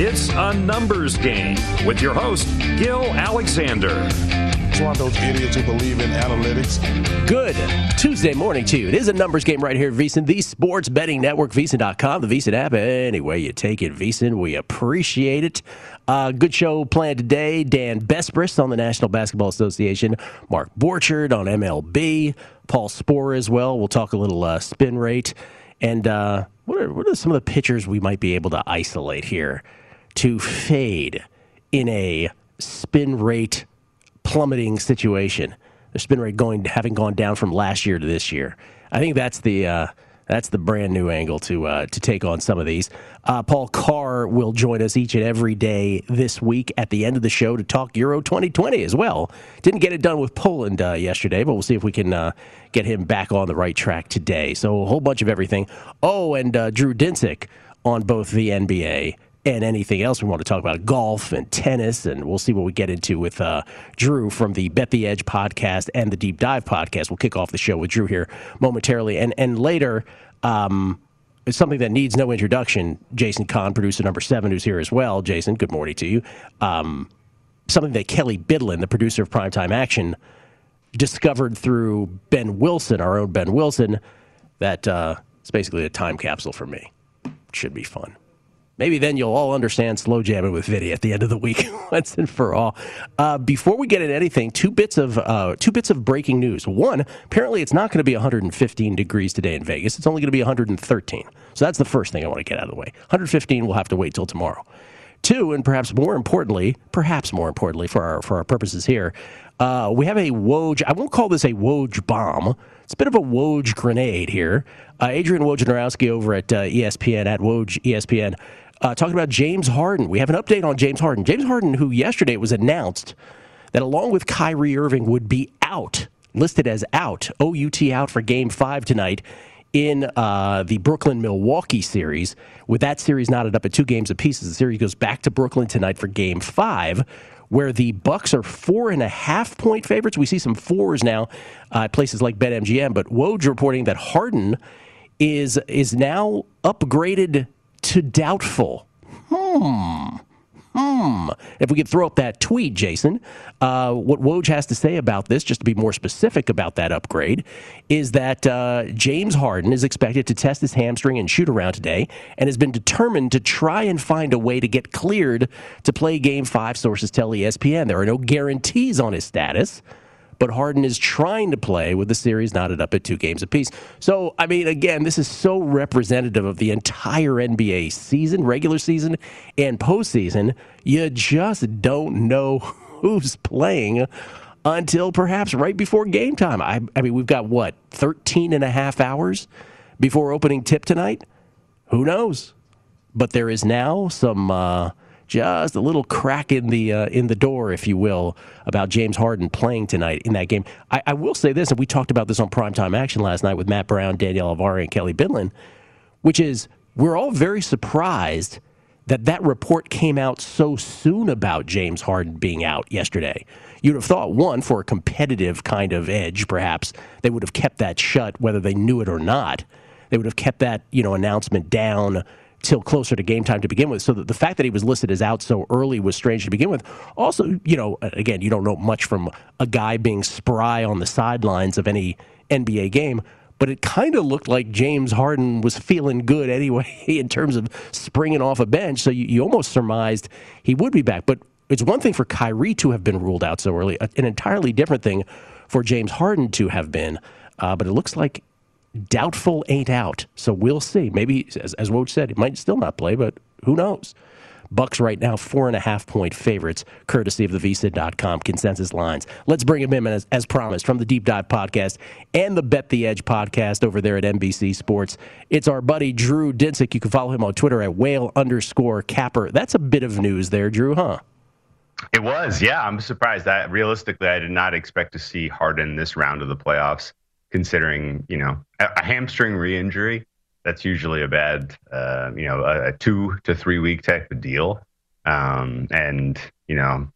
It's a numbers game with your host, Gil Alexander. It's one of those idiots who believe in analytics. Good Tuesday morning to you. It is a numbers game right here at VSiN, the sports betting network, VSiN.com, the VSiN app. Anyway, you take it, VSiN. We appreciate it. Uh, good show planned today. Dan Besbris on the National Basketball Association, Mark Borchard on MLB, Paul Sporer as well. We'll talk a little uh, spin rate. And uh, what, are, what are some of the pitchers we might be able to isolate here to fade in a spin rate plummeting situation? The spin rate going having gone down from last year to this year. I think that's the uh, that's the brand new angle to uh, to take on some of these. Uh, Paul Carr will join us each and every day this week at the end of the show to talk Euro 2020 as well. Didn't get it done with Poland uh, yesterday, but we'll see if we can uh, get him back on the right track today. So a whole bunch of everything. Oh, and uh, Drew Dinsick on both the NBA and anything else. We want to talk about golf and tennis and we'll see what we get into with uh, drew from the bet the edge podcast and the deep dive podcast. We'll kick off the show with drew here momentarily. And and later um, something that needs no introduction jason kahn producer number seven who's here as well. Jason good morning to you. Um, something that kelly bidlin the producer of primetime action discovered through ben wilson our own ben wilson that uh, it's basically a time capsule for me. Should be fun Maybe then you'll all understand slow jamming with Vinny at the end of the week, once and for all. Uh, before we get into anything, two bits of uh, two bits of breaking news. One, apparently it's not going to be 115 degrees today in Vegas. It's only going to be 113. So that's the first thing I want to get out of the way. 115 will have to wait till tomorrow. Two, and perhaps more importantly, perhaps more importantly for our for our purposes here, uh, we have a Woj. I won't call this a Woj bomb. It's a bit of a Woj grenade here. Uh, Adrian Wojnarowski over at uh, ESPN at Woj ESPN uh, talking about James Harden. We have an update on James Harden. James Harden, who yesterday was announced that along with Kyrie Irving would be out, listed as out, OUT out for game five tonight in uh, the Brooklyn Milwaukee series. With that series knotted up at two games apiece, the series goes back to Brooklyn tonight for game five. Where the Bucks are four and a half point favorites. We see some fours now uh, at places like BetMGM, but Woj reporting that Harden is is now upgraded to doubtful. Hmm. Hmm. If we could throw up that tweet, Jason, uh, what Woj has to say about this, just to be more specific about that upgrade, is that uh, James Harden is expected to test his hamstring and shoot around today and has been determined to try and find a way to get cleared to play game five, sources tell ESPN. There are no guarantees on his status, but Harden is trying to play with the series knotted up at two games apiece. So, I mean, again, this is so representative of the entire NBA season, regular season, and postseason. You just don't know who's playing until perhaps right before game time. I, I mean, we've got what, 13 and a half hours before opening tip tonight? Who knows? But there is now some. Uh, just a little crack in the uh, in the door, if you will, about James Harden playing tonight in that game. I, I, will say this, and we talked about this on primetime action last night with Matt Brown, Danielle Avari, and Kelly Bidlin, which is we're all very surprised that that report came out so soon about James Harden being out yesterday. You'd have thought, one, for a competitive kind of edge, perhaps, they would have kept that shut, whether they knew it or not. They would have kept that, you know, announcement down till closer to game time to begin with. So the fact that he was listed as out so early was strange to begin with. Also, you know, again, you don't know much from a guy being spry on the sidelines of any NBA game, but it kind of looked like James Harden was feeling good anyway in terms of springing off a bench. So you, you almost surmised he would be back. But it's one thing for Kyrie to have been ruled out so early, an entirely different thing for James Harden to have been. Uh, but it looks like doubtful ain't out. So we'll see. Maybe, as, as Woj said, he might still not play, but who knows? Bucks right now, four and a half point favorites, courtesy of the VSIN.com consensus lines. Let's bring him in as, as promised from the Deep Dive podcast and the Bet the Edge podcast over there at NBC Sports. It's our buddy Drew Dinsick. You can follow him on Twitter at whale underscore capper. That's a bit of news there, Drew, huh? It was, yeah. I'm surprised that realistically, I did not expect to see Harden this round of the playoffs considering you know a, a hamstring re-injury that's usually a bad uh, you know a, a, two to three week type of deal um, and you know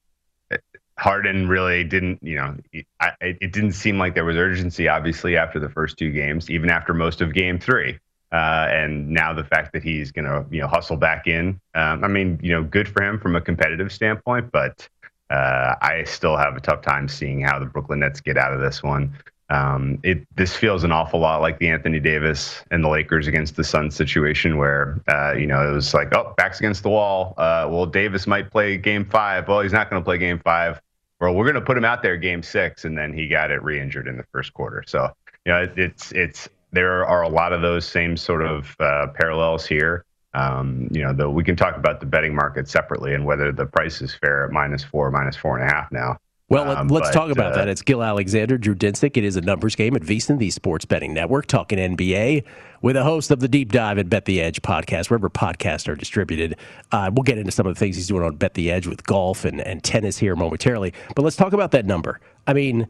Harden really didn't you know I, it didn't seem like there was urgency obviously after the first two games even after most of game three uh, and now the fact that he's going to you know hustle back in um, I mean you know good for him from a competitive standpoint but uh, I still have a tough time seeing how the Brooklyn Nets get out of this one. Um, it this feels an awful lot like the Anthony Davis and the Lakers against the Suns situation, where uh, you know it was like, oh, backs against the wall. Uh, well, Davis might play Game Five. Well, he's not going to play Game Five. Well, we're going to put him out there Game Six, and then he got it re-injured in the first quarter. So you know, it, it's it's there are a lot of those same sort of uh, parallels here. Um, you know, though we can talk about the betting market separately and whether the price is fair at minus four, minus four and a half now. Well, um, let's but, talk about uh, that. It's Gil Alexander, Drew Dinsick. It is a numbers game at VSIN, the sports betting network, talking NBA with a host of the Deep Dive and Bet the Edge podcast, wherever podcasts are distributed. Uh, we'll get into some of the things he's doing on Bet the Edge with golf and, and tennis here momentarily. But let's talk about that number. I mean,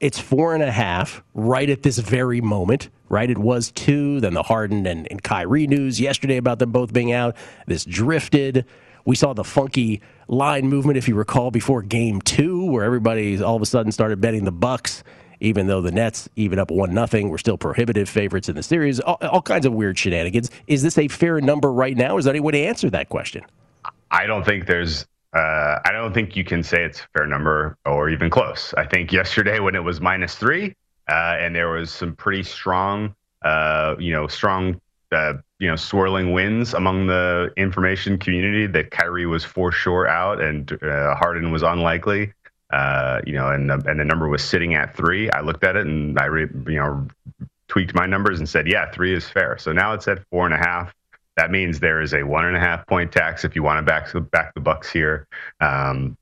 it's four and a half right at this very moment, right? It was two. Then the Harden and, and Kyrie news yesterday about them both being out. This drifted. We saw the funky line movement, if you recall, before Game Two, where everybody all of a sudden started betting the Bucks, even though the Nets, even up one nothing, were still prohibitive favorites in the series. All, all, kinds of weird shenanigans. Is this a fair number right now? Is there any way to answer that question? I don't think there's. Uh, I don't think you can say it's a fair number or even close. I think yesterday when it was minus three, uh, and there was some pretty strong, uh, you know, strong uh, you know swirling winds among the information community that Kyrie was for sure out and uh, Harden was unlikely. Uh, you know, and the, and the number was sitting at three. I looked at it and I re, you know tweaked my numbers and said, yeah, three is fair. So now it's at four and a half. That means there is a one and a half point tax if you want to back back the Bucks here. Um,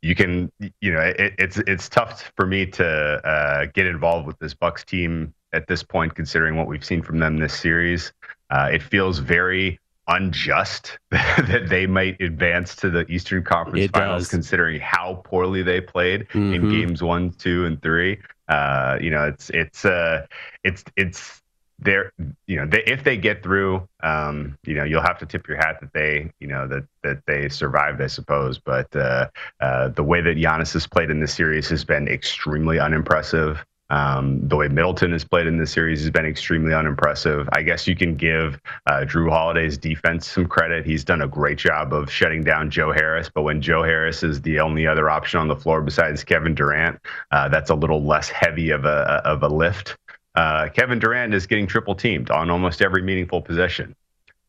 you can, you know, it, it's it's tough for me to uh, get involved with this Bucks team at this point, considering what we've seen from them this series. Uh, it feels very unjust that they might advance to the Eastern Conference it Finals, does. considering how poorly they played mm-hmm. in games one, two, and three. Uh, you know, it's it's uh, it's it's there. You know, they, if they get through, um, you know, you'll have to tip your hat that they, you know, that that they survived, I suppose. But uh, uh, the way that Giannis has played in this series has been extremely unimpressive. Um, the way Middleton has played in this series has been extremely unimpressive. I guess you can give uh, Jrue Holiday's defense some credit. He's done a great job of shutting down Joe Harris, but when Joe Harris is the only other option on the floor besides Kevin Durant, uh, that's a little less heavy of a of a lift. Uh, Kevin Durant is getting triple teamed on almost every meaningful possession.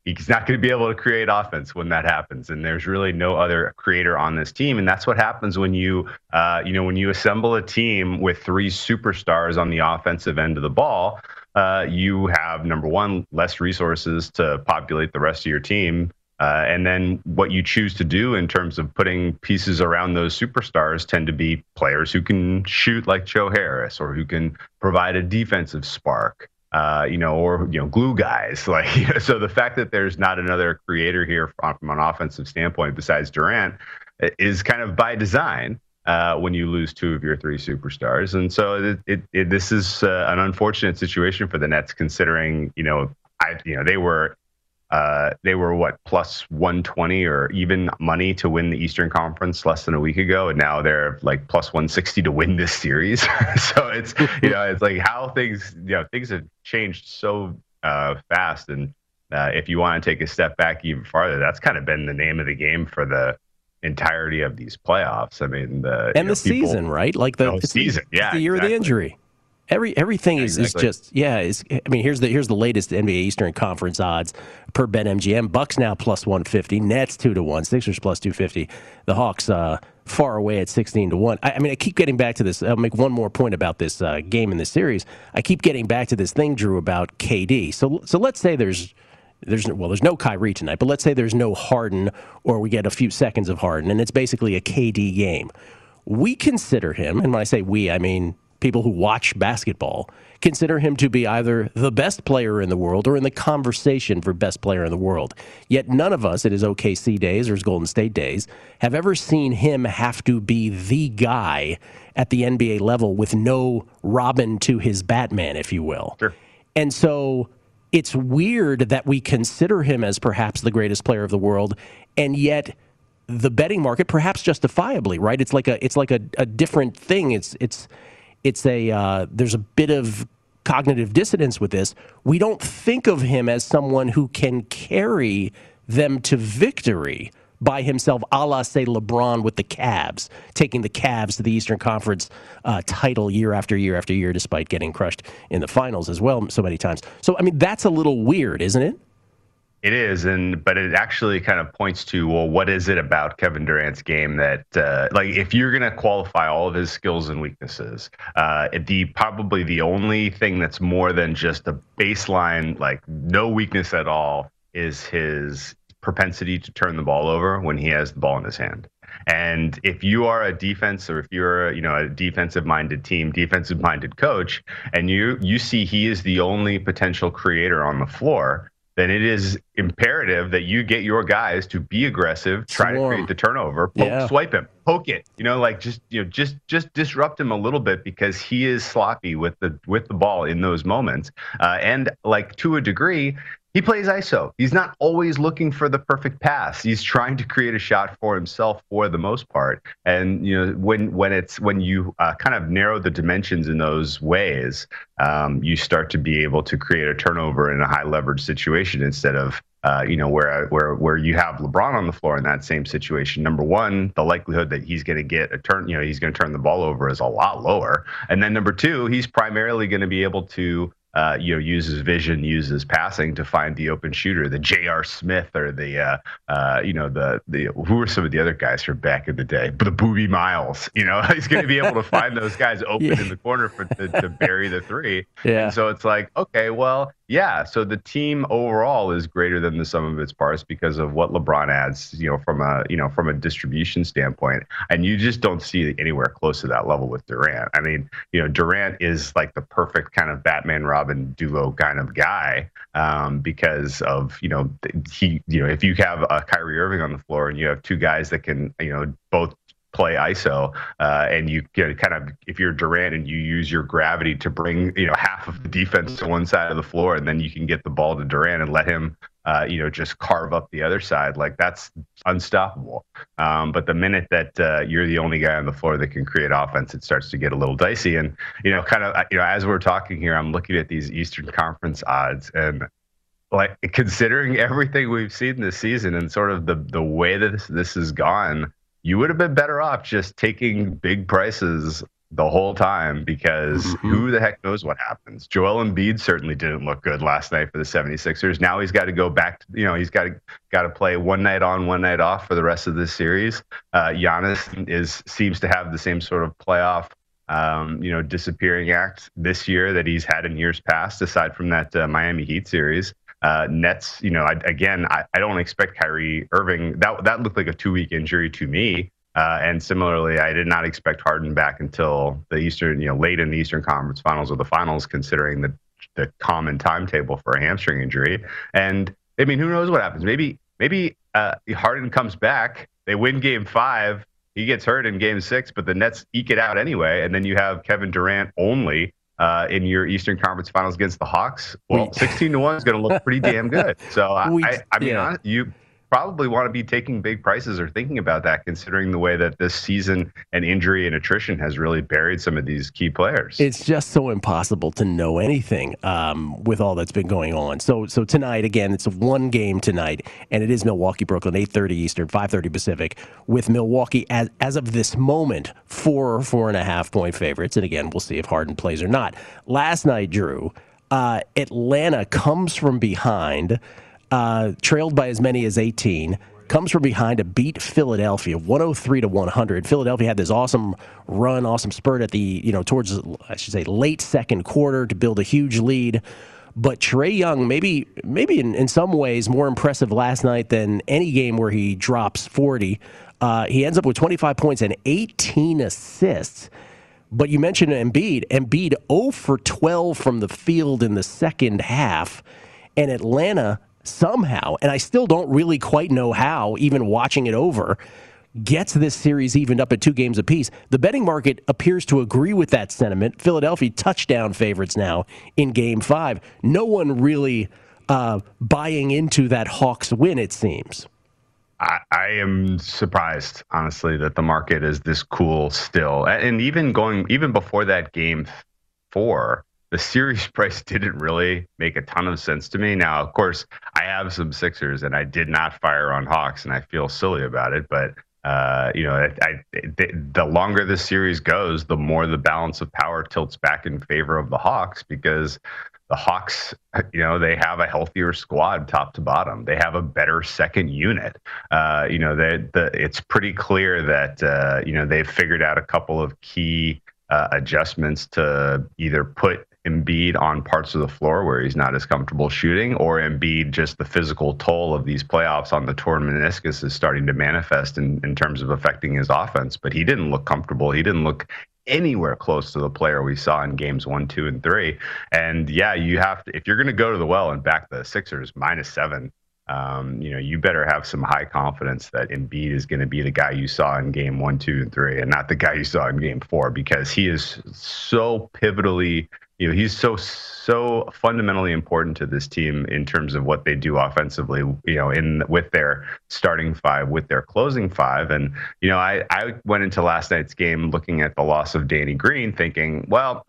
He's not going to be able to create offense when that happens. And there's really no other creator on this team. And that's what happens when you, uh, you know, when you assemble a team with three superstars on the offensive end of the ball. Uh, you have number one less resources to populate the rest of your team. Uh, and then what you choose to do in terms of putting pieces around those superstars tend to be players who can shoot like Joe Harris or who can provide a defensive spark uh, you know, or you know, glue guys. Like, so the fact that there's not another creator here from, from an offensive standpoint besides Durant is kind of by design. Uh, when you lose two of your three superstars, and so it, it, it this is uh, an unfortunate situation for the Nets, considering you know, I you know they were uh, they were what plus 120 or even money to win the Eastern Conference less than a week ago, and now they're like plus 160 to win this series. so it's you know it's like how things you know things have changed so uh, fast, and uh, if you want to take a step back even farther, that's kind of been the name of the game for the entirety of these playoffs. I mean, the and the know, people, season, right? Like the, the season, yeah, the year exactly. of the injury. Every everything is, exactly. is just yeah. Is I mean here's the here's the latest NBA Eastern Conference odds per BetMGM. Bucks now plus one fifty. Nets two to one. Sixers plus two fifty. The Hawks uh, far away at sixteen to one. I, I, mean I keep getting back to this. I'll make one more point about this uh, game in this series. I keep getting back to this thing, Drew, about KD. So so let's say there's there's well, there's no Kyrie tonight, but let's say there's no Harden, or we get a few seconds of Harden, and it's basically a KD game. We consider him, and when I say we, I mean people who watch basketball consider him to be either the best player in the world or in the conversation for best player in the world. Yet none of us at his OKC days or his Golden State days have ever seen him have to be the guy at the NBA level with no Robin to his Batman, if you will. Sure. And so it's weird that we consider him as perhaps the greatest player of the world, and yet the betting market, perhaps justifiably, right? It's like a it's like a, a different thing. It's it's it's a uh, there's a bit of cognitive dissonance with this. We don't think of him as someone who can carry them to victory by himself, a la say LeBron with the Cavs, taking the Cavs to the Eastern Conference uh, title year after year after year, despite getting crushed in the finals as well so many times. So I mean, that's a little weird, isn't it? It is, and but it actually kind of points to well, what is it about Kevin Durant's game that uh, like if you're going to qualify all of his skills and weaknesses, uh, the probably the only thing that's more than just a baseline like no weakness at all is his propensity to turn the ball over when he has the ball in his hand. And if you are a defense or if you're you know a defensive minded team, defensive minded coach, and you you see he is the only potential creator on the floor, then it is imperative that you get your guys to be aggressive, try Swarm. to create the turnover, poke, yeah. swipe him, poke it. You know, like just you know, just just disrupt him a little bit because he is sloppy with the with the ball in those moments, uh, and like to a degree, he plays ISO. He's not always looking for the perfect pass. He's trying to create a shot for himself for the most part. And you know, when when it's when you uh, kind of narrow the dimensions in those ways, um, you start to be able to create a turnover in a high leverage situation instead of uh, you know, where where where you have LeBron on the floor in that same situation. Number one, the likelihood that he's going to get a turn, you know, he's going to turn the ball over is a lot lower. And then number two, he's primarily going to be able to uh, you know, uses vision, uses passing to find the open shooter, the J.R. Smith or the, uh, uh, you know, the the who are some of the other guys from back in the day? But the Boobie Miles. You know, he's going to be able to find those guys open yeah. in the corner for to, to bury the three. Yeah. And so it's like, okay, well, yeah. So the team overall is greater than the sum of its parts because of what LeBron adds, you know, from a you know from a distribution standpoint, and you just don't see anywhere close to that level with Durant. I mean, you know, Durant is like the perfect kind of Batman Robin duo kind of guy um, because of you know he you know if you have a Kyrie Irving on the floor and you have two guys that can you know both play ISO, uh, and you get kind of if you're Durant and you use your gravity to bring you know half of the defense to one side of the floor, and then you can get the ball to Durant and let him. Uh, you know, just carve up the other side. Like that's unstoppable. Um, but the minute that uh, you're the only guy on the floor that can create offense, it starts to get a little dicey. And you know, kind of, you know, as we're talking here, I'm looking at these Eastern Conference odds, and like considering everything we've seen this season and sort of the the way that this, this has gone, you would have been better off just taking big prices the whole time because mm-hmm. who the heck knows what happens. Joel Embiid certainly didn't look good last night for the 76ers. Now he's got to go back to, you know, he's got to got to play one night on, one night off for the rest of this series. Uh, Giannis is seems to have the same sort of playoff um, you know, disappearing act this year that he's had in years past, aside from that uh, Miami Heat series. Uh, Nets, you know, I, again, I, I, don't expect Kyrie Irving. That that looked like a two week injury to me. Uh, and similarly, I did not expect Harden back until the Eastern, you know, late in the Eastern Conference Finals or the Finals, considering the the common timetable for a hamstring injury. And I mean, who knows what happens? Maybe maybe uh, Harden comes back, they win Game Five, he gets hurt in Game Six, but the Nets eke it out anyway, and then you have Kevin Durant only uh, in your Eastern Conference Finals against the Hawks. Well, sixteen to one is going to look pretty damn good. So we, I, I mean, yeah. you probably want to be taking big prices or thinking about that, considering the way that this season and injury and attrition has really buried some of these key players. It's just so impossible to know anything um, with all that's been going on. So, so tonight again, it's one game tonight, and it is Milwaukee Brooklyn, eight thirty Eastern, five thirty Pacific, with Milwaukee as as of this moment four four and a half point favorites. And again, we'll see if Harden plays or not. Last night, Drew, uh, Atlanta comes from behind uh, trailed by as many as 18 comes from behind to beat Philadelphia 103 to 100. Philadelphia had this awesome run, awesome spurt at the, you know, towards I should say late second quarter to build a huge lead. But Trae Young, maybe maybe in, in some ways more impressive last night than any game where he drops 40. Uh, he ends up with 25 points and 18 assists. But you mentioned Embiid. Embiid 0 for 12 from the field in the second half. And Atlanta somehow, and I still don't really quite know how, even watching it over, gets this series evened up at two games apiece. The betting market appears to agree with that sentiment. Philadelphia touchdown favorites now in game five. No one really uh, buying into that Hawks win, it seems. I, I, am surprised, honestly, that the market is this cool still. And even going, even before that game four, the series price didn't really make a ton of sense to me. Now, of course, I have some Sixers, and I did not fire on Hawks, and I feel silly about it. But uh, you know, I, I, the longer this series goes, the more the balance of power tilts back in favor of the Hawks because the Hawks, you know, they have a healthier squad top to bottom. They have a better second unit. Uh, you know, they, the, it's pretty clear that uh, you know they've figured out a couple of key uh, adjustments to either put Embiid on parts of the floor where he's not as comfortable shooting, or Embiid just the physical toll of these playoffs on the torn meniscus is starting to manifest in, in terms of affecting his offense. But he didn't look comfortable. He didn't look anywhere close to the player we saw in games one, two, and three. And yeah, you have to, if you're going to go to the well and back the Sixers minus seven, um, you know, you better have some high confidence that Embiid is going to be the guy you saw in game one, two, and three, and not the guy you saw in game four, because he is so pivotally you know he's so so fundamentally important to this team in terms of what they do offensively you know in with their starting five with their closing five and you know i i went into last night's game looking at the loss of danny green thinking well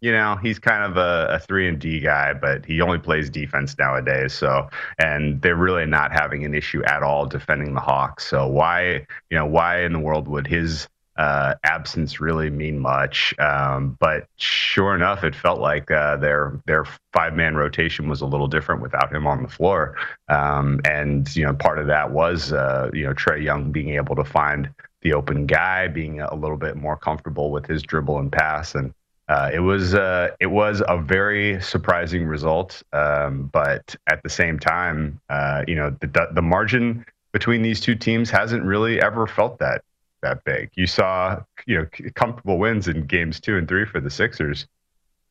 you know he's kind of a, a three and D guy, but he only plays defense nowadays. So, and they're really not having an issue at all defending the Hawks. So why, you know, why in the world would his uh, absence really mean much. Um, but sure enough, it felt like uh, their their five man rotation was a little different without him on the floor. Um, and you know, part of that was uh, you know Trae Young being able to find the open guy, being a little bit more comfortable with his dribble and pass, and uh, it was uh, it was a very surprising result. Um, but at the same time, uh, you know, the the margin between these two teams hasn't really ever felt that that big. You saw, you know, comfortable wins in games two and three for the Sixers,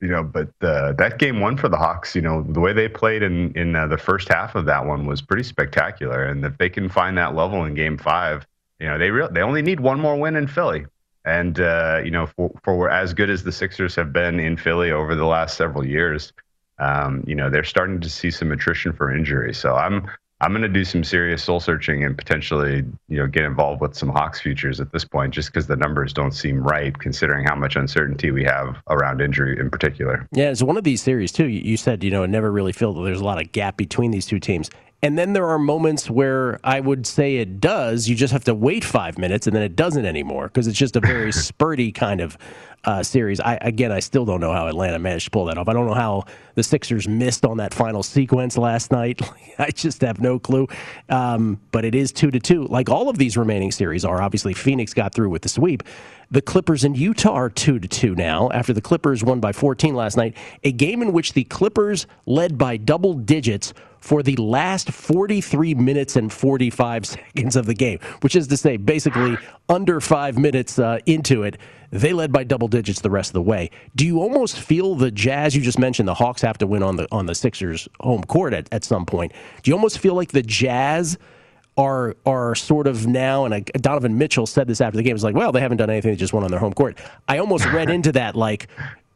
you know, but uh, that game one for the Hawks, you know, the way they played in in uh, the first half of that one was pretty spectacular. And if they can find that level in game five, you know, they re- they only need one more win in Philly. And uh, you know, for, for as good as the Sixers have been in Philly over the last several years, um, you know, they're starting to see some attrition for injury. So I'm I'm going to do some serious soul searching and potentially, you know, get involved with some Hawks futures at this point, just because the numbers don't seem right, considering how much uncertainty we have around injury in particular. Yeah, it's one of these series too. You said, you know, it never really felt that there's a lot of gap between these two teams. And then there are moments where I would say it does. You just have to wait five minutes, and then it doesn't anymore because it's just a very spurty kind of uh, series. I again, I still don't know how Atlanta managed to pull that off. I don't know how the Sixers missed on that final sequence last night. I just have no clue. Um, but it is two to two, like all of these remaining series are. Obviously, Phoenix got through with the sweep. The Clippers and Utah are two to two now after the Clippers won by 14 last night. A game in which the Clippers led by double digits for the last 43 minutes and 45 seconds of the game, which is to say, basically under five minutes uh, into it, they led by double digits the rest of the way. Do you almost feel the Jazz? You just mentioned the Hawks have to win on the on the Sixers' home court at, at some point. Do you almost feel like the Jazz? Are, are sort of now, and Donovan Mitchell said this after the game. It's like, well, they haven't done anything; they just won on their home court. I almost read into that like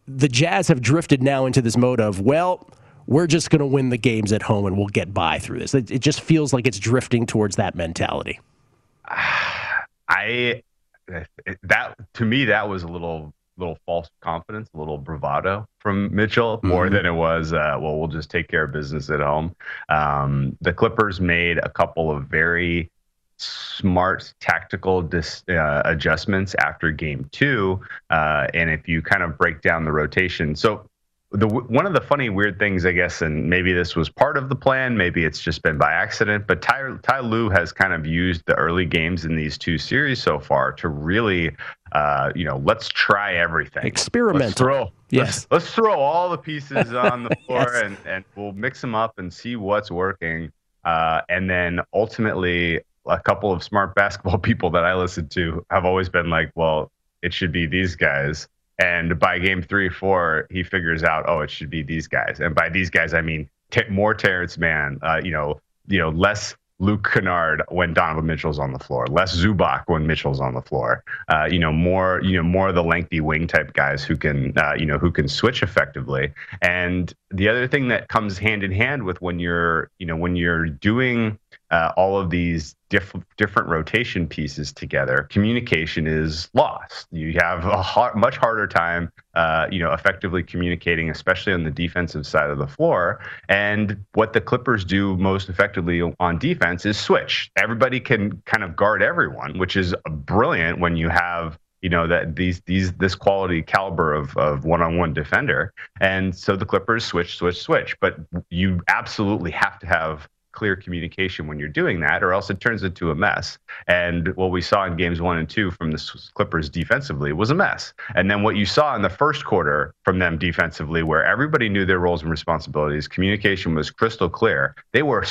the Jazz have drifted now into this mode of, well, we're just going to win the games at home and we'll get by through this. It, it just feels like it's drifting towards that mentality. I that to me that was a little little false confidence, a little bravado from Mitchell, more mm-hmm. than it was. Uh, well, we'll just take care of business at home. Um, the Clippers made a couple of very smart tactical dis, uh, adjustments after game two. Uh, and if you kind of break down the rotation, so the one of the funny weird things, I guess, and maybe this was part of the plan, maybe it's just been by accident, but Ty, Ty Lue has kind of used the early games in these two series so far to really, uh, you know, let's try everything. Experimental. Let's throw, yes. Let's, let's, throw all the pieces on the floor yes. and, and we'll mix them up and see what's working. Uh, and then ultimately, a couple of smart basketball people that I listen to have always been like, well, it should be these guys. And by game three, four, he figures out, oh, it should be these guys. And by these guys, I mean t- more Terrence Mann, uh, you know, you know, less Luke Kennard when Donovan Mitchell's on the floor, less Zubac when Mitchell's on the floor. Uh, you know, more you know more of the lengthy wing type guys who can uh, you know who can switch effectively. And the other thing that comes hand in hand with when you're you know when you're doing uh, all of these diff- different rotation pieces together, communication is lost. You have a hard, much harder time, uh, you know, effectively communicating, especially on the defensive side of the floor. And what the Clippers do most effectively on defense is switch. Everybody can kind of guard everyone, which is brilliant when you have you know that these these this quality caliber of of one-on-one defender and so the clippers switch switch switch but you absolutely have to have clear communication when you're doing that, or else it turns into a mess. And what we saw in games one and two from the Clippers defensively was a mess. And then what you saw in the first quarter from them defensively, where everybody knew their roles and responsibilities, communication was crystal clear. They were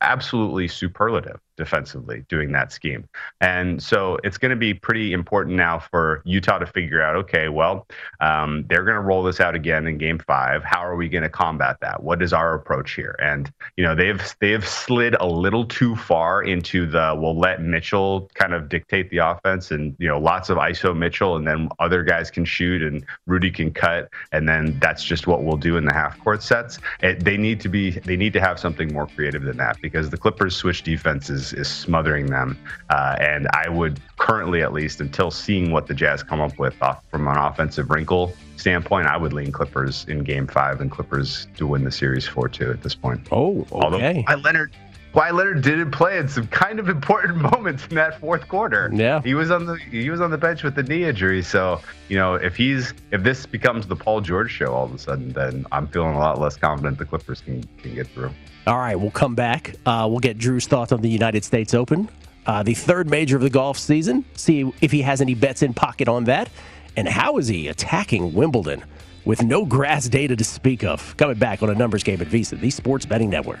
absolutely superlative defensively doing that scheme. And so it's going to be pretty important now for Utah to figure out okay, well, um, they're going to roll this out again in game five. How are we going to combat that? What is our approach here? And, you know, they've, they've slid a little too far into the, we'll let Mitchell kind of dictate the offense and, you know, lots of ISO Mitchell and then other guys can shoot and Rudy can cut. And then that's just what we'll do in the half court sets. It, they need to be, they need to have something more creative than that because the Clippers switch defense is, is smothering them. Uh, and I would currently, at least, until seeing what the Jazz come up with off, from an offensive wrinkle standpoint, I would lean Clippers in Game Five, and Clippers to win the series four two at this point. Oh, okay. Although Kawhi Leonard. Kawhi Leonard didn't play in some kind of important moments in that fourth quarter. Yeah, he was on the he was on the bench with the knee injury. So you know, if he's if this becomes the Paul George show all of a sudden, then I'm feeling a lot less confident the Clippers can can get through. All right, we'll come back. Uh, we'll get Drew's thoughts on the United States Open, uh, the third major of the golf season. See if he has any bets in pocket on that, and how is he attacking Wimbledon with no grass data to speak of. Coming back on a numbers game at VSiN, the Sports Betting Network.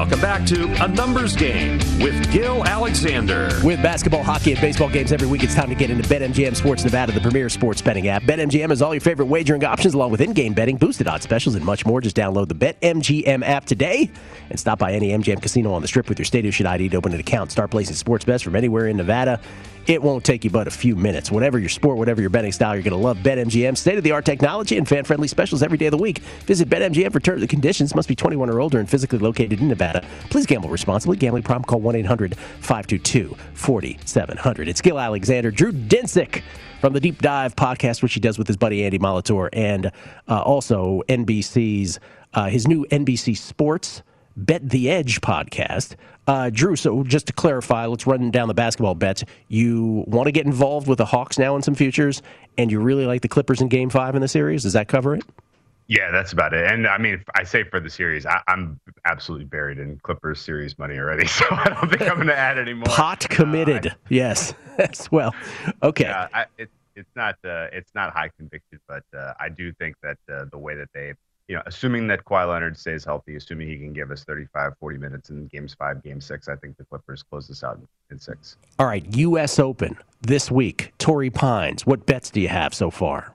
Welcome back to A Numbers Game with Gil Alexander. With basketball, hockey, and baseball games every week, it's time to get into BetMGM Sports Nevada, the premier sports betting app. BetMGM has all your favorite wagering options, along with in-game betting, boosted odds specials, and much more. Just download the BetMGM app today and stop by any MGM casino on the Strip with your state-issued ID to open an account. Start placing sports bets from anywhere in Nevada. It won't take you but a few minutes. Whatever your sport, whatever your betting style, you're going to love BetMGM. State of the art technology and fan friendly specials every day of the week. Visit BetMGM for terms and conditions. Must be 21 or older and physically located in Nevada. Please gamble responsibly. Gambling problem, call 1 800 522 4700. It's Gil Alexander, Drew Dinsick from the Deep Dive podcast, which he does with his buddy Andy Molitor, and uh, also NBC's, uh, his new NBC Sports. Bet the Edge podcast. Uh, Drew, so just to clarify, let's run down the basketball bets. You want to get involved with the Hawks now in some futures, and you really like the Clippers in game five in the series. Does that cover it? Yeah, that's about it. And I mean, I say for the series, I, am absolutely buried in Clippers series money already, so I don't think I'm going to add any more. Pot committed, uh, I, yes, as well. Okay. Yeah, I, it, it's not uh, it's not high conviction, but uh, I do think that uh, the way that they you know, assuming that Kawhi Leonard stays healthy, assuming he can give us 35, 40 minutes in games five, game six, I think the Clippers close this out in six. All right, U.S. Open this week. Torrey Pines, what bets do you have so far?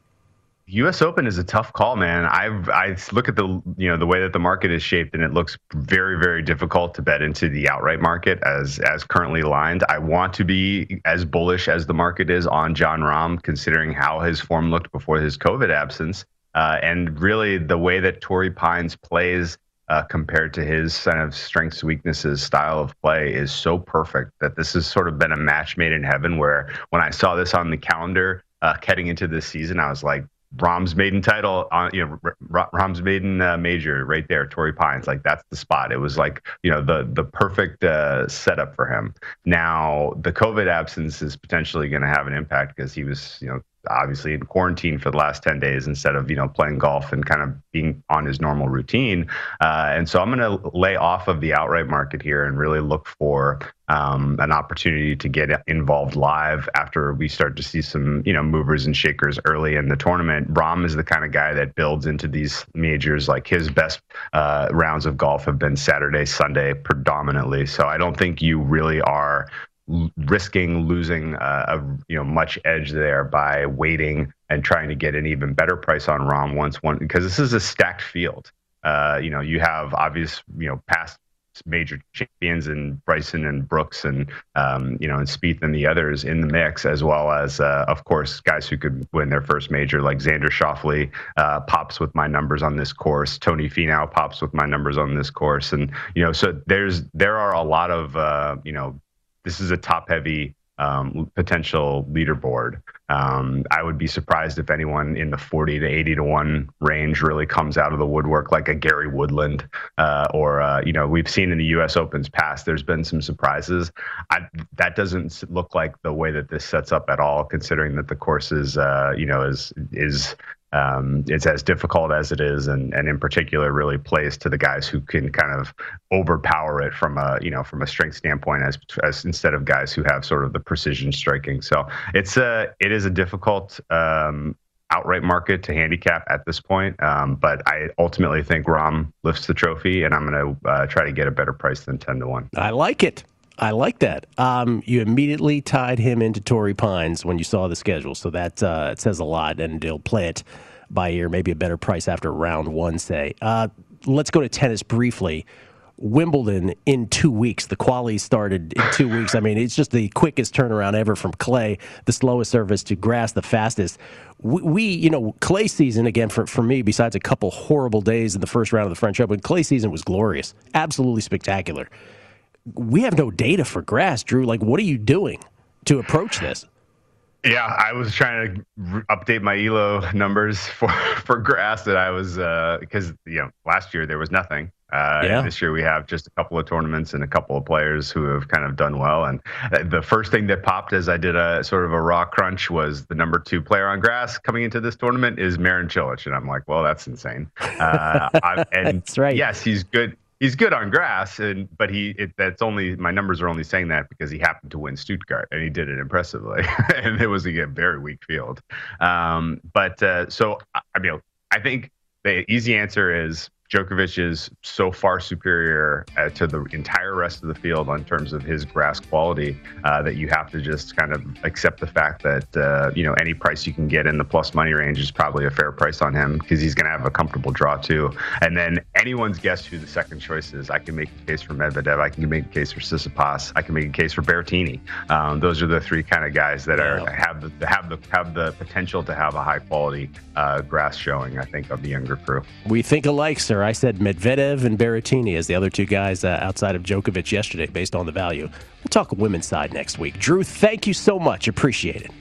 U.S. Open is a tough call, man. I've I look at the you know the way that the market is shaped, and it looks very very difficult to bet into the outright market as as currently lined. I want to be as bullish as the market is on Jon Rahm, considering how his form looked before his COVID absence. Uh, and really, the way that Torrey Pines plays uh, compared to his kind of strengths, weaknesses, style of play is so perfect that this has sort of been a match made in heaven. Where when I saw this on the calendar uh, heading into this season, I was like, Rahm's maiden title on you know Rahm's maiden uh, major right there, Torrey Pines. Like that's the spot. It was like you know the the perfect uh, setup for him. Now the COVID absence is potentially going to have an impact because he was you know obviously in quarantine for the last 10 days instead of you know playing golf and kind of being on his normal routine. Uh, and so i'm going to lay off of the outright market here and really look for um, an opportunity to get involved live after we start to see some you know movers and shakers early in the tournament. Rahm is the kind of guy that builds into these majors. Like his best uh, rounds of golf have been saturday sunday predominantly. So i don't think you really are risking losing uh, a you know much edge there by waiting and trying to get an even better price on Rahm once one because this is a stacked field. Uh, you know, you have obvious you know past major champions and Bryson and Brooks and um, you know and Spieth and the others in the mix, as well as uh, of course guys who could win their first major like Xander Schauffele uh, pops with my numbers on this course. Tony Finau pops with my numbers on this course, and you know so there's there are a lot of uh, you know this is a top heavy um, potential leaderboard. Um, I would be surprised if anyone in the 40 to 80 to 1 range really comes out of the woodwork like a Gary Woodland uh, or, uh, you know, we've seen in the U.S. Opens past, there's been some surprises. I, that doesn't look like the way that this sets up at all, considering that the course is, uh, you know, is, is um, it's as difficult as it is, and, and in particular, really plays to the guys who can kind of overpower it from a you know from a strength standpoint, as, as instead of guys who have sort of the precision striking. So it's a it is a difficult um, outright market to handicap at this point. Um, but I ultimately think Rahm lifts the trophy, and I'm going to uh, try to get a better price than ten to one. I like it. I like that. Um, you immediately tied him into Torrey Pines when you saw the schedule, so that uh, it says a lot, and he'll play it by ear, maybe a better price after round one, say. Uh, let's go to tennis briefly. Wimbledon in two weeks. The quali started in two weeks. I mean, it's just the quickest turnaround ever from clay, the slowest surface to grass, the fastest. We, we, you know, clay season, again, for, for me, besides a couple horrible days in the first round of the French Open, clay season was glorious, absolutely spectacular. We have no data for grass, Drew. Like, what are you doing to approach this? Yeah, I was trying to update my Elo numbers for for grass that I was because uh, you know last year there was nothing. Uh, yeah. This year we have just a couple of tournaments and a couple of players who have kind of done well. And uh, the first thing that popped as I did a sort of a raw crunch was the number two player on grass coming into this tournament is Marin Cilic, and I'm like, well, that's insane. Uh, and that's right. Yes, he's good he's good on grass, and but he it, that's only my numbers are only saying that because he happened to win Stuttgart and he did it impressively, and it was a very weak field. Um, but uh, so I mean, I think the easy answer is Djokovic is so far superior uh, to the entire rest of the field in terms of his grass quality uh, that you have to just kind of accept the fact that uh, you know any price you can get in the plus money range is probably a fair price on him because he's going to have a comfortable draw too. And then anyone's guess who the second choice is. I can make a case for Medvedev. I can make a case for Tsitsipas. I can make a case for Berrettini. Um, those are the three kind of guys that are have the have the have the potential to have a high quality uh, grass showing. I think of the younger crew. We think alike, sir. I said Medvedev and Berrettini as the other two guys uh, outside of Djokovic yesterday, based on the value. We'll talk women's side next week. Drew, thank you so much. Appreciate it.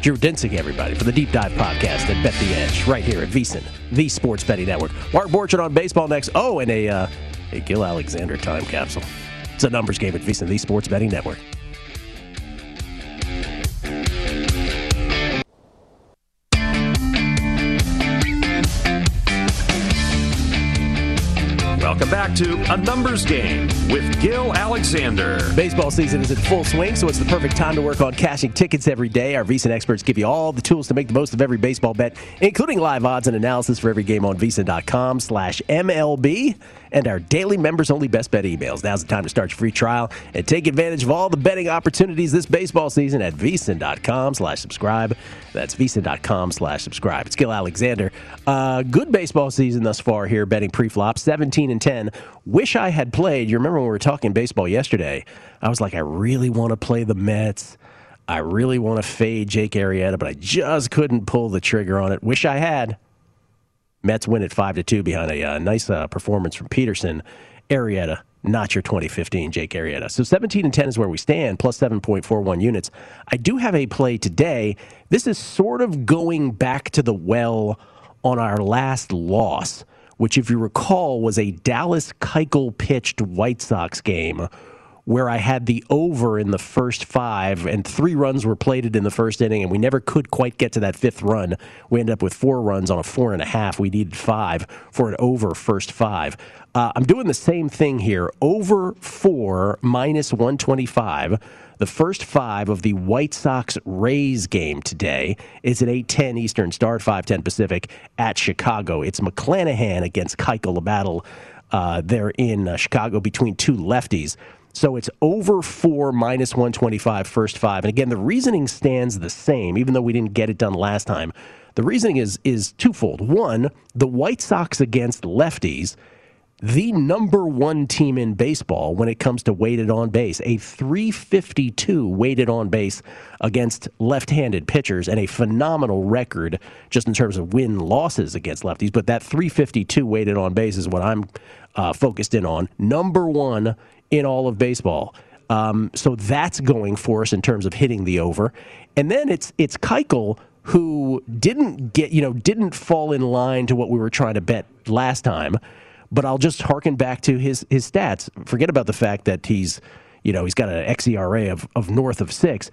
Drew Dinsick, everybody, for the Deep Dive Podcast at Bet the Edge, right here at VSiN, the Sports Betting Network. Mark Borchardt on baseball next. Oh, and a, uh, a Gil Alexander time capsule. It's a numbers game at VSiN, the Sports Betting Network. Welcome back to A Numbers Game with Gil Alexander. Baseball season is in full swing, so it's the perfect time to work on cashing tickets every day. Our VSiN experts give you all the tools to make the most of every baseball bet, including live odds and analysis for every game on VSiN.com slash MLB and our daily members only best bet emails. Now's the time to start your free trial and take advantage of all the betting opportunities this baseball season at vsin.com slash subscribe. That's vsin.com slash subscribe. It's Gil Alexander. Uh, good baseball season thus far here, betting pre-flop, 17 and 10. Wish I had played. You remember when we were talking baseball yesterday? I was like, I really want to play the Mets. I really want to fade Jake Arrieta, but I just couldn't pull the trigger on it. Wish I had. Mets win at five to two behind a uh, nice uh, performance from Peterson. Arrieta, not your 2015 Jake Arrieta. So 17 and 10 is where we stand, plus 7.41 units. I do have a play today. This is sort of going back to the well on our last loss, which, if you recall, was a Dallas Keuchel pitched White Sox game where I had the over in the first five, and three runs were plated in the first inning, and we never could quite get to that fifth run. We ended up with four runs on a four and a half. We needed five for an over first five. Uh, I'm doing the same thing here. Over four minus 125. The first five of the White Sox Rays game today is at 8:10 Eastern, start 5:10 Pacific at Chicago. It's McClanahan against Keuchel, a battle uh, there in uh, Chicago between two lefties. So it's over four minus 125 first five. And again, the reasoning stands the same, even though we didn't get it done last time. The reasoning is is twofold. One, the White Sox against lefties, the number one team in baseball when it comes to weighted on base, a 352 weighted on base against left-handed pitchers, and a phenomenal record just in terms of win losses against lefties. But that 352 weighted on base is what I'm uh, focused in on. Number one in all of baseball. Um, so that's going for us in terms of hitting the over. And then it's it's Keuchel who didn't get you know didn't fall in line to what we were trying to bet last time. But I'll just harken back to his his stats. Forget about the fact that he's you know he's got an xERA of, of north of six.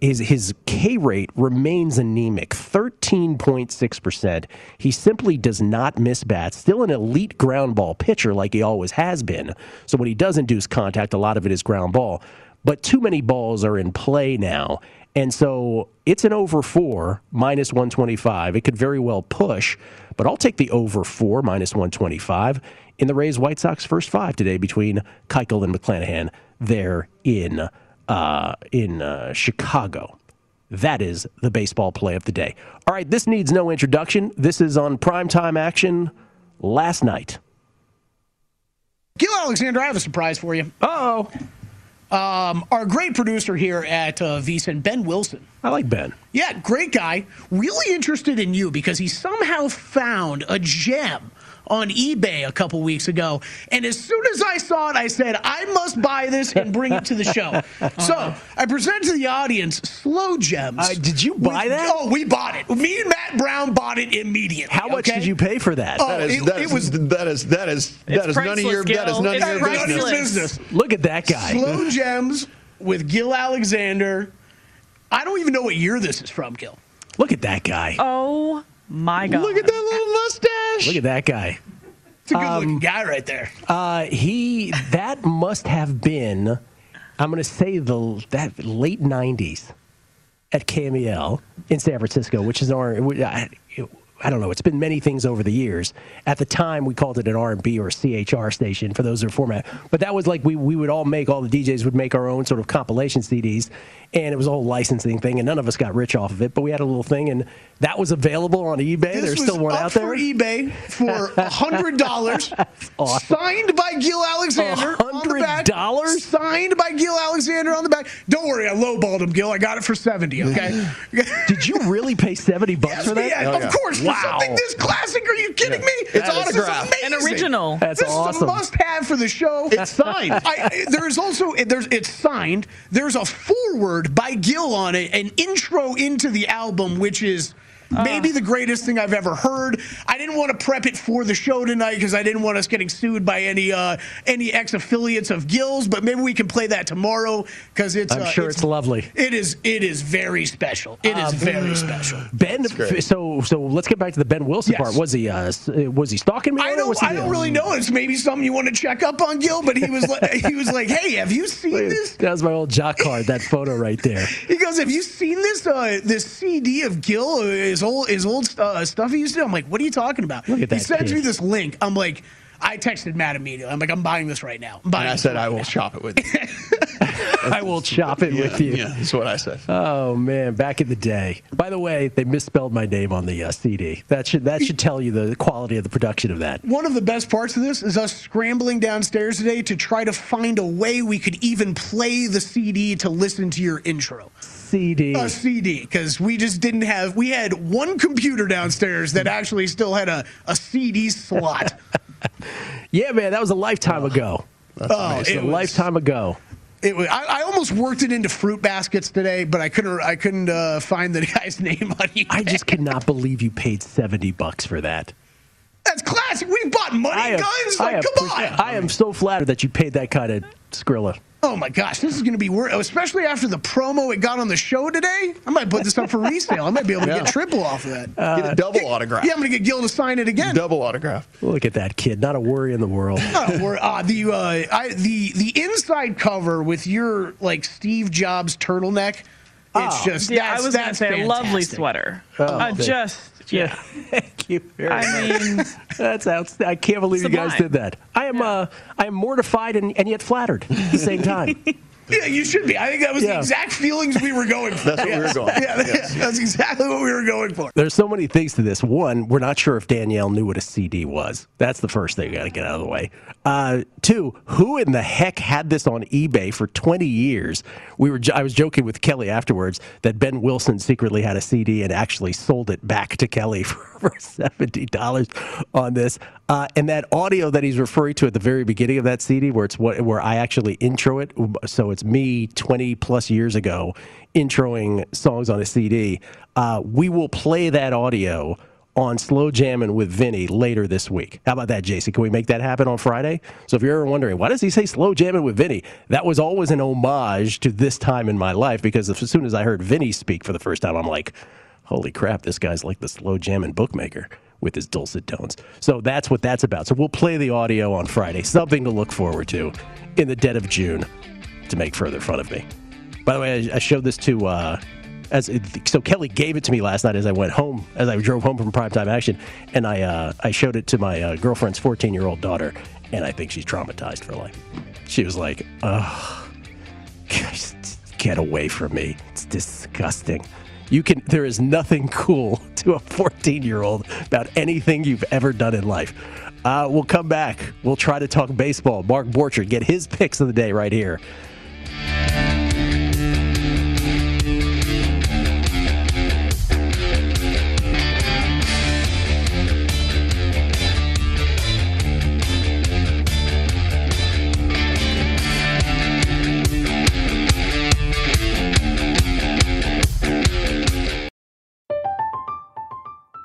His his K rate remains anemic, thirteen point six percent. He simply does not miss bats. Still an elite ground ball pitcher like he always has been. So when he does induce contact, a lot of it is ground ball. But too many balls are in play now. And so it's an over four, minus 125. It could very well push, but I'll take the over four, minus 125 in the Rays White Sox first five today between Keuchel and McClanahan there in, uh, in uh, Chicago. That is the baseball play of the day. All right, this needs no introduction. This is on primetime action last night. Gil Alexander, I have a surprise for you. oh. Um, our great producer here at uh, VSiN, Ben Wilson. I like Ben. Yeah, great guy. Really interested in you because he somehow found a gem on eBay a couple weeks ago. And as soon as I saw it, I said, I must buy this and bring it to the show. so I present to the audience Slow Jams. Uh, did you buy We- that? Oh, we bought it. Me and Matt Brown bought it immediately. How much okay? did you pay for that? Oh, That is, it, that it is, was that is that is that is none of your that is none of it's your of your business. business. Look at that guy. Slow Jams with Gil Alexander. I don't even know what year this is from, Gil. Look at that guy. Oh my god! Look at that little mustache. Look at that guy. It's a good looking guy right there. Uh, he that must have been, I'm going to say the that late '90s at KMEL in San Francisco, which is our. I, don't know. It's been many things over the years. At the time, we called it an R&B or CHR station for those who are format. But that was like we, we would all make all the DJs would make our own sort of compilation CDs, and it was a whole licensing thing. And none of us got rich off of it, but we had a little thing, and that was available on eBay. This There's still one out there. for eBay for hundred dollars. awesome. Signed by Gil Alexander on the back. $100? Signed by Gil Alexander on the back. Don't worry, I lowballed him, Gil. I got it for seventy. Okay. Did you really pay seventy bucks Yes, for that? yeah, oh, of course. For Wow. something this classic, are you kidding me? It's This is autographed. An original. That's this awesome. is a must-have for the show. It's signed. I, there's also there's it's signed. There's a foreword by Gil on it, an intro into the album, which is. Maybe the greatest thing I've ever heard. I didn't want to prep it for the show tonight because I didn't want us getting sued by any uh, any ex affiliates of Gil's. But maybe we can play that tomorrow because it's. I'm uh, sure it's lovely. It is. It is very special. It is very special. Ben, so so let's get back to the Ben Wilson Yes. part. Was he uh, uh, was he stalking me? I don't. I don't uh, really know. It's maybe something you want to check up on, Gil. But he was like, he was like, "Hey, have you seen this?" That was my old jock card. That photo right there. He goes, "Have you seen this? Uh, this CD of Gil, uh, his old, his old uh, stuff he used to." do?" I'm like, "What are you talking about?" Look at He that sends me this link. I'm like, I texted Matt immediately. I'm like, "I'm buying this right now." I'm buying And I said right I will now. shop it with you. I will chop it yeah, with you. Yeah, that's what I said. Oh man, back in the day. By the way, they misspelled my name on the uh, CD. That should that should tell you the quality of the production of that. One of the best parts of this is us scrambling downstairs today to try to find a way we could even play the CD to listen to your intro. CD. a CD because we just didn't have. We had one computer downstairs that actually still had a, a CD slot. Yeah, man, that was a lifetime ago. oh, it a was, lifetime ago. It was, I, I almost worked it into fruit baskets today, but I couldn't. I couldn't uh, find the guy's name on eBay. I just cannot believe you paid seventy bucks for that. That's classic. We bought money I guns. Like, come on. I am so flattered that you paid that kind of Skrilla. Oh my gosh, this is going to be worth. Especially after the promo it got on the show today. I might put this up for resale. I might be able to Yeah. get triple off of that. Get a double autograph. yeah, I'm going to get Gil to sign it again. Double autograph. Look at that kid. Not a worry in the world. Oh, we're, uh, the uh, I, the the inside cover with your like Steve Jobs turtleneck. It's just Yeah, I was gonna that's say a lovely sweater. Oh, uh, just yeah. Thank you very I much. mean, That's outstanding. I can't believe you guys Sublime. did that. I am uh, I am mortified and, and yet flattered at the same time. Yeah, you should be. I think that was the exact feelings we were going for. That's what we were going for. Yeah, Yes. that's exactly what we were going for. There's so many things to this. One, we're not sure if Danielle knew what a CD was. That's the first thing you got to get out of the way. Uh, two, who in the heck had this on eBay for 20 years? We were. I was joking with Kelly afterwards that Ben Wilson secretly had a CD and actually sold it back to Kelly for, for seventy dollars on this. Uh, and that audio that he's referring to at the very beginning of that CD, where it's what where I actually intro it, so it's me twenty plus years ago introing songs on a CD. Uh, we will play that audio on Slow Jamming with Vinny later this week. How about that, Jason? Can we make that happen on Friday? So if you're ever wondering, why does he say Slow Jamming with Vinny? That was always an homage to this time in my life because as soon as I heard Vinny speak for the first time, I'm like, holy crap, this guy's like the Slow Jamming bookmaker with his dulcet tones. So that's what that's about. So we'll play the audio on Friday. Something to look forward to in the dead of June to make further fun of me. By the way, I, I showed this to uh, as so Kelly gave it to me last night as I went home as I drove home from primetime action, and I uh, I showed it to my uh, girlfriend's 14 year old daughter, and I think she's traumatized for life. She was like, "Ugh, get away from me! It's disgusting." You can. There is nothing cool to a 14 year old about anything you've ever done in life. Uh, we'll come back. We'll try to talk baseball. Mark Borchard get his picks of the day right here.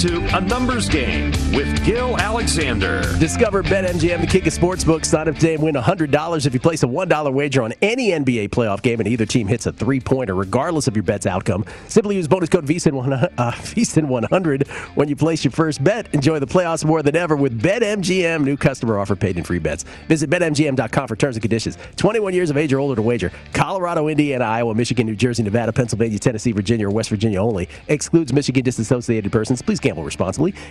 To A Numbers Game with Gil Alexander. Discover BetMGM, the king of sportsbooks. Sign up today and win $100 if you place a $1 wager on any NBA playoff game and either team hits a three-pointer, regardless of your bet's outcome. Simply use bonus code VSIN100, uh, VSIN100 when you place your first bet. Enjoy the playoffs more than ever with BetMGM. New customer offer paid in free bets. Visit BetMGM.com for terms and conditions. 21 years of age or older to wager. Colorado, Indiana, Iowa, Michigan, New Jersey, Nevada, Pennsylvania, Tennessee, Virginia, or West Virginia only. Excludes Michigan disassociated persons. Please gamble responsibly.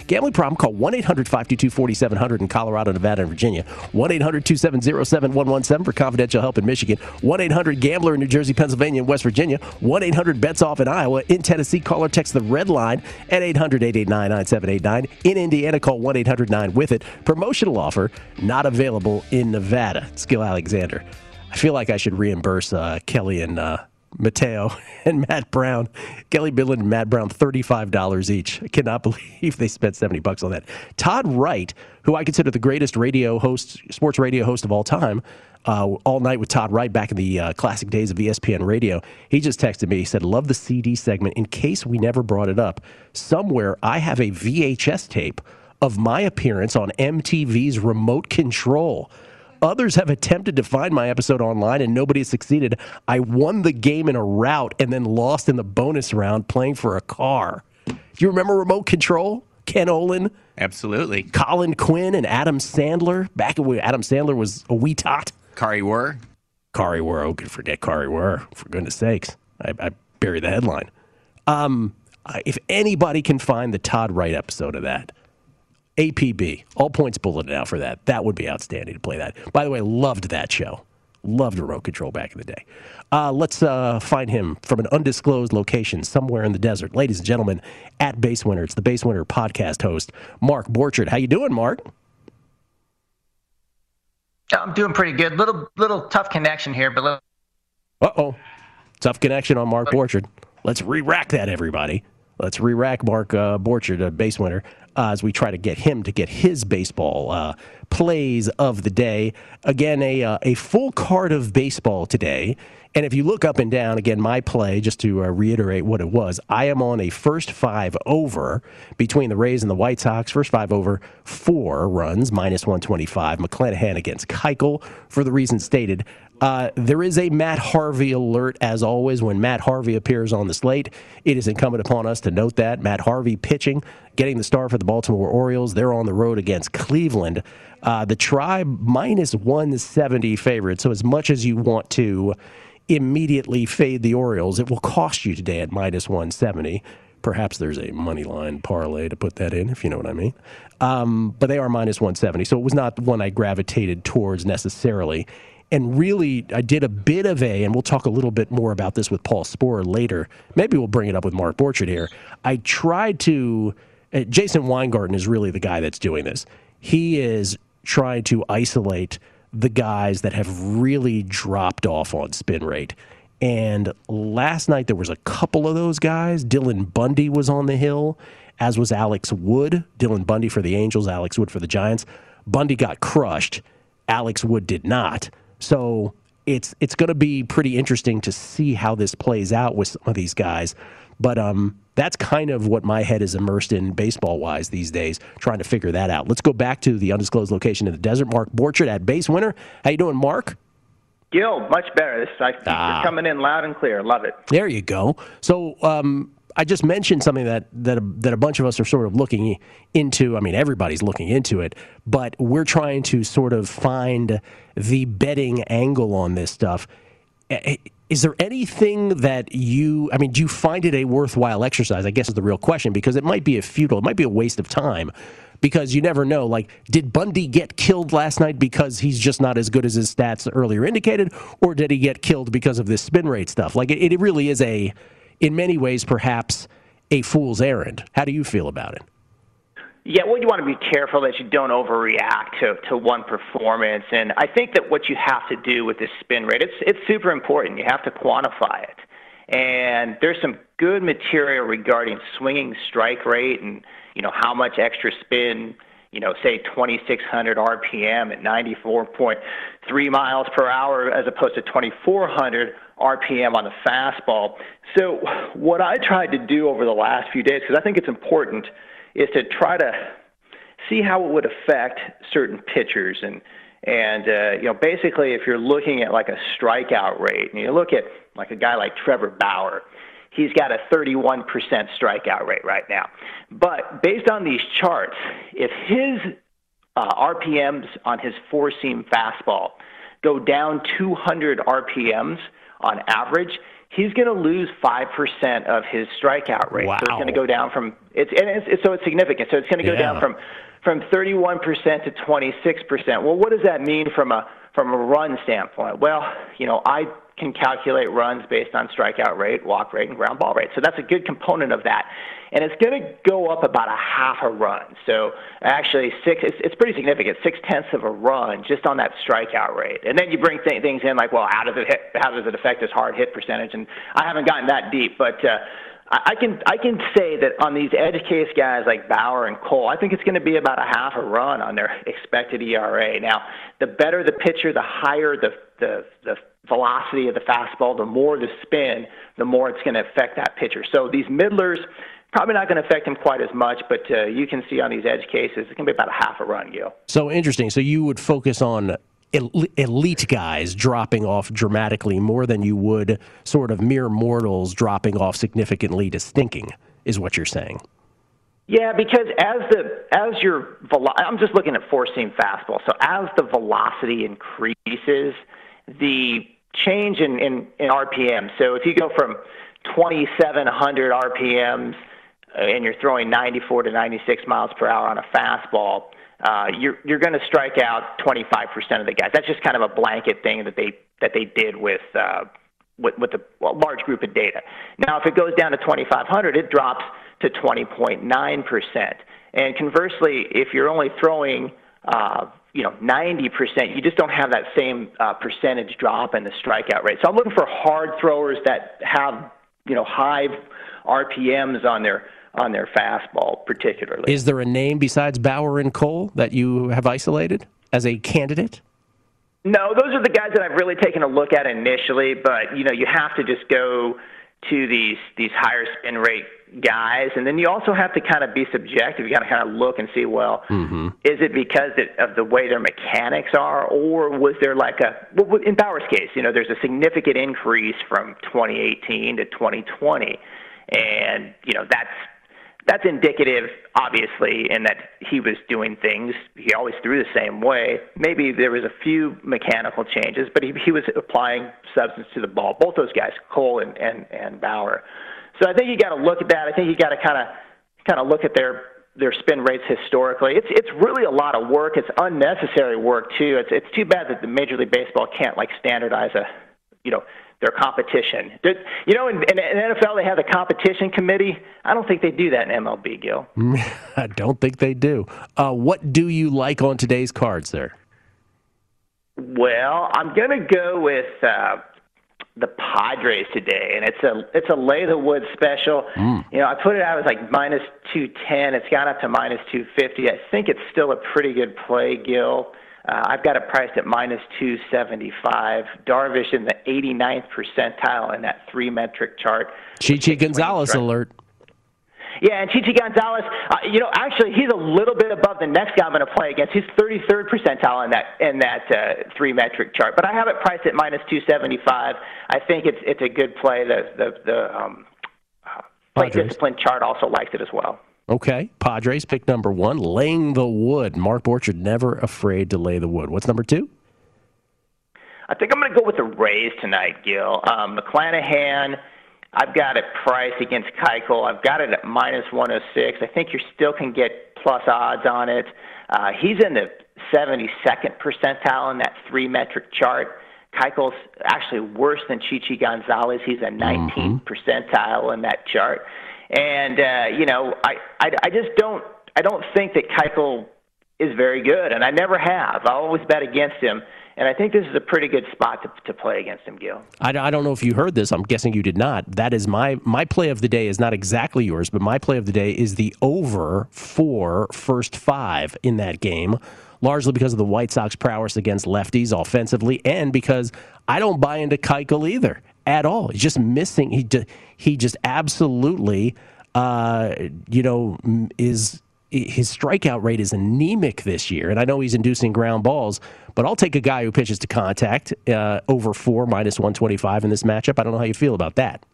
Gambling problem? Call 1-800-522-4700 in Colorado, Nevada, and Virginia. 1-800-270-7117 for confidential help in Michigan. 1-800-GAMBLER in New Jersey, Pennsylvania, and West Virginia. 1-800-BETS-OFF in Iowa. In Tennessee, call or text the red line at 800-889-9789. In Indiana, call 1-800-9-WITH-IT. Promotional offer not available in Nevada. Skill Alexander. I feel like I should reimburse uh, Kelly and uh, Mateo and Matt Brown. Kelly Bidlin and Matt Brown, $35 each. I cannot believe they spent 70 bucks on that. Todd Wright, who I consider the greatest radio host, sports radio host of all time, uh, all night with Todd Wright back in the uh, classic days of ESPN radio. He just texted me. He said, Love the CD segment. In case we never brought it up, somewhere I have a VHS tape of my appearance on MTV's Remote Control. Others have attempted to find my episode online and nobody has succeeded. I won the game in a rout and then lost in the bonus round playing for a car. Do you remember Remote Control? Ken Ober? Absolutely. Colin Quinn and Adam Sandler. Back when Adam Sandler was a wee tot. Kari Wuhrer. Kari Wuhrer. Oh, could forget Kari Wuhrer, for goodness sakes. I, I buried the headline. Um, if anybody can find the Todd Wright episode of that, APB, all points bulleted out for that. That would be outstanding to play that. By the way, loved that show. Loved remote control back in the day. Uh, let's uh, find him from an undisclosed location somewhere in the desert. Ladies and gentlemen, at Base Winner, it's the Base Winner podcast host, Mark Borchard. How you doing, Mark? I'm doing pretty good. Little little tough connection here, but little... uh oh, tough connection on Mark Borchard. Let's re-rack that, everybody. Let's re-rack Mark uh, Borchard, a base winner, uh, as we try to get him to get his baseball uh, plays of the day. Again, a uh, a full card of baseball today. And if you look up and down, again, my play, just to uh, reiterate what it was, I am on a first five over between the Rays and the White Sox. First five over, four runs, minus 125. McClanahan against Keuchel for the reasons stated. Uh, there is a Matt Harvey alert, as always, when Matt Harvey appears on the slate. It is incumbent upon us to note that. Matt Harvey pitching, getting the start for the Baltimore Orioles. They're on the road against Cleveland. Uh, the Tribe minus 170 favorite. So, as much as you want to immediately fade the Orioles, it will cost you today at minus 170. Perhaps there's a money line parlay to put that in, if you know what I mean. Um, but they are minus 170. So, it was not one I gravitated towards necessarily and really I did a bit of a, and we'll talk a little bit more about this with Paul Sporer later. Maybe we'll bring it up with Mark Borchard here. I tried to, uh, Jason Weingarten is really the guy that's doing this. He is trying to isolate the guys that have really dropped off on spin rate. And last night there was a couple of those guys. Dylan Bundy was on the hill, as was Alex Wood. Dylan Bundy for the Angels, Alex Wood for the Giants. Bundy got crushed. Alex Wood did not. So it's it's going to be pretty interesting to see how this plays out with some of these guys. But um, that's kind of what my head is immersed in baseball wise these days, trying to figure that out. Let's go back to the undisclosed location in the desert. Mark Borchard at base winner. How you doing, Mark? Gil, much better. This I, ah. you're coming in loud and clear. Love it. There you go. So um, I just mentioned something that that a, that a bunch of us are sort of looking into. I mean, everybody's looking into it, but we're trying to sort of find the betting angle on this stuff. Is there anything that you? I mean, do you find it a worthwhile exercise? I guess is the real question because it might be a futile, it might be a waste of time because you never know. Like, did Bundy get killed last night because he's just not as good as his stats earlier indicated, or did he get killed because of this spin rate stuff? Like, it, it really is a in many ways, perhaps a fool's errand. How do you feel about it? Yeah, well, you want to be careful that you don't overreact to, to one performance. And I think that what you have to do with this spin rate, it's, it's super important. You have to quantify it. And there's some good material regarding swinging strike rate and, you know, how much extra spin – you know, say 2,600 RPM at 94.3 miles per hour as opposed to 2,400 RPM on the fastball. So, what I tried to do over the last few days, because I think it's important, is to try to see how it would affect certain pitchers and and uh, you know basically if you're looking at like a strikeout rate and you look at like a guy like Trevor Bauer he's got a 31% strikeout rate right now. But based on these charts, if his uh, RPMs on his four seam fastball go down 200 RPMs on average, he's going to lose 5% of his strikeout rate. Wow. So it's going to go down from it's and it's, it's so it's significant. So it's going to go yeah. down from from 31% to 26%. Well, what does that mean from a from a run standpoint? Well, you know, I can calculate runs based on strikeout rate, walk rate, and ground ball rate. So that's a good component of that. And it's going to go up about a half a run. So actually, six, it's, it's pretty significant, six tenths of a run just on that strikeout rate. And then you bring th- things in like, well, how does it hit, how does it affect his hard hit percentage? And I haven't gotten that deep, but uh, I can I can say that on these edge case guys like Bauer and Cole, I think it's going to be about a half a run on their expected ERA. Now, the better the pitcher, the higher the the, the velocity of the fastball, the more the spin, the more it's going to affect that pitcher. So these middlers, probably not going to affect him quite as much. But uh, you can see on these edge cases, it can be about a half a run, Gil. So interesting. So you would focus on elite guys dropping off dramatically more than you would sort of mere mortals dropping off significantly to stinking, is what you're saying. Yeah, because as the as your velo- I'm just looking at four seam fastball. So as the velocity increases, the change in, in, in RPM. So if you go from 2,700 RPMs and you're throwing 94 to 96 miles per hour on a fastball, uh, you're you're going to strike out 25% of the guys. That's just kind of a blanket thing that they that they did with. Uh, with, with a large group of data. Now, if it goes down to 2,500, it drops to 20.9%. And conversely, if you're only throwing, uh, you know, 90%, you just don't have that same uh, percentage drop in the strikeout rate. So I'm looking for hard throwers that have, you know, high RPMs on their on their fastball, particularly. Is there a name besides Bauer and Cole that you have isolated as a candidate? No, those are the guys that I've really taken a look at initially, but you know, you have to just go to these these higher spin rate guys, and then you also have to kind of be subjective. You got to kind of look and see, well, mm-hmm. is it because of the way their mechanics are, or was there like a well, in Bauer's case, you know, there's a significant increase from 2018 to 2020, and you know that's that's indicative, obviously, in that he was doing things. He always threw the same way. Maybe there was a few mechanical changes, but he, he was applying substance to the ball. Both those guys, Cole and and, and Bauer. So I think you got to look at that. I think you got to kind of kind of look at their their spin rates historically. It's it's really a lot of work. It's unnecessary work too. It's it's too bad that the Major League Baseball can't like standardize a, you know, their competition. You know, in, in, NFL they have the competition committee. I don't think they do that in MLB, Gil. I don't think they do. Uh, what do you like on today's cards there? Well, I'm going to go with uh, the Padres today, and it's a it's a lay the wood special. Mm. You know, I put it out as like minus two ten. It's gone up to minus two fifty. I think it's still a pretty good play, Gil. Uh, I've got it priced at minus 275. Darvish in the 89th percentile in that three metric chart. Chichi Gonzalez alert. Yeah, and Chichi Gonzalez, uh, you know, actually he's a little bit above the next guy I'm going to play against. He's 33rd percentile in that in that uh, three metric chart. But I have it priced at minus 275. I think it's it's a good play. The the the um, uh, play discipline chart also likes it as well. Okay. Padres pick number one, laying the wood. Mark Borchard never afraid to lay the wood. What's number two? I think I'm going to go with the Rays tonight, Gil. Um, McClanahan, I've got it priced against Keuchel. I've got it at minus 106. I think you still can get plus odds on it. Uh, he's in the 72nd percentile in that three metric chart. Keuchel's actually worse than Chichi Gonzalez. He's a 19th mm-hmm. percentile in that chart. And uh, you know, I, I I just don't I don't think that Keuchel is very good, and I never have. I always bet against him. And I think this is a pretty good spot to, to play against him, Gil. I, I don't know if you heard this. I'm guessing you did not. That is my my play of the day is not exactly yours, but my play of the day is the over for first five in that game, largely because of the White Sox prowess against lefties offensively, and because I don't buy into Keuchel either at all. He's just missing. He he just absolutely, uh, you know, is his strikeout rate is anemic this year, and I know he's inducing ground balls, but I'll take a guy who pitches to contact uh, over four minus one twenty five in this matchup. I don't know how you feel about that.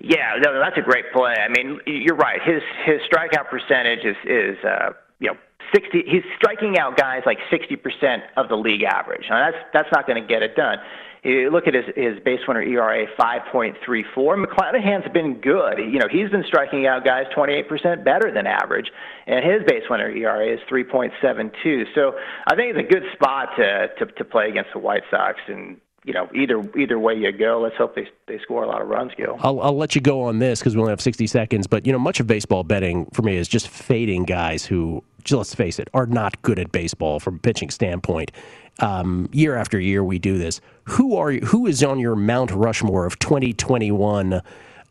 Yeah, no, that's a great play. I mean, you're right. His his strikeout percentage is is uh, you know sixty. He's striking out guys like sixty percent of the league average. Now that's that's not going to get it done. You look at his, his base winner ERA 5.34. McClanahan's been good. You know, he's been striking out guys 28% better than average, and his base winner ERA is 3.72. So I think it's a good spot to, to, to play against the White Sox. And you know, either either way you go, let's hope they they score a lot of runs, Gil. I'll, I'll let you go on this because we only have 60 seconds. But you know, much of baseball betting for me is just fading guys who, let's face it, are not good at baseball from a pitching standpoint um, year after year we do this. Who are you, who is on your Mount Rushmore of 2021?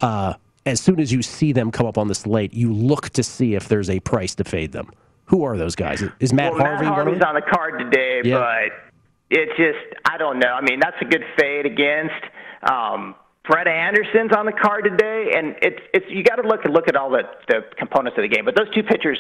Uh, as soon as you see them come up on the slate, you look to see if there's a price to fade them. Who are those guys? Is Matt well, Harvey Matt Harvey's on the card today, yeah. but it's just I don't know. I mean, that's a good fade against. Um, Brett Anderson's on the card today, and it's it's you got to look and look at all the the components of the game. But those two pitchers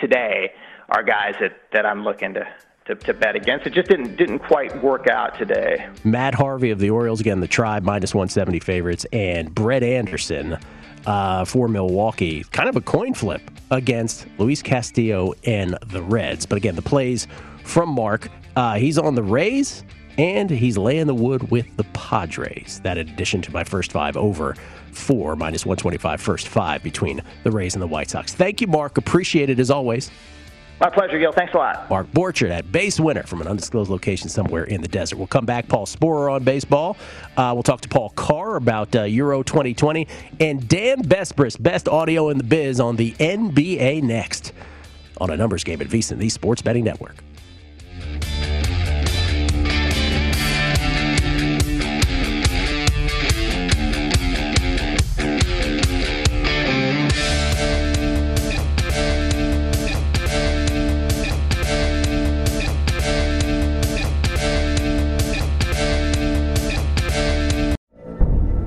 today are guys that that I'm looking to. To, to bet against it just didn't didn't quite work out today. Matt Harvey of the Orioles again, the Tribe minus 170 favorites, and Brett Anderson uh, for Milwaukee, kind of a coin flip against Luis Castillo and the Reds. But again, the plays from Mark. Uh, he's on the Rays and he's laying the wood with the Padres. That in addition to my first five over four minus 125 first five between the Rays and the White Sox. Thank you, Mark. Appreciate it as always. My pleasure, Gil. Thanks a lot. Mark Borchard at base winner from an undisclosed location somewhere in the desert. We'll come back. Paul Sporer on baseball. Uh, we'll talk to Paul Carr about uh, Euro 2020 and Dan Besbris, best audio in the biz on the NBA next on a numbers game at VSiN, the Sports Betting Network.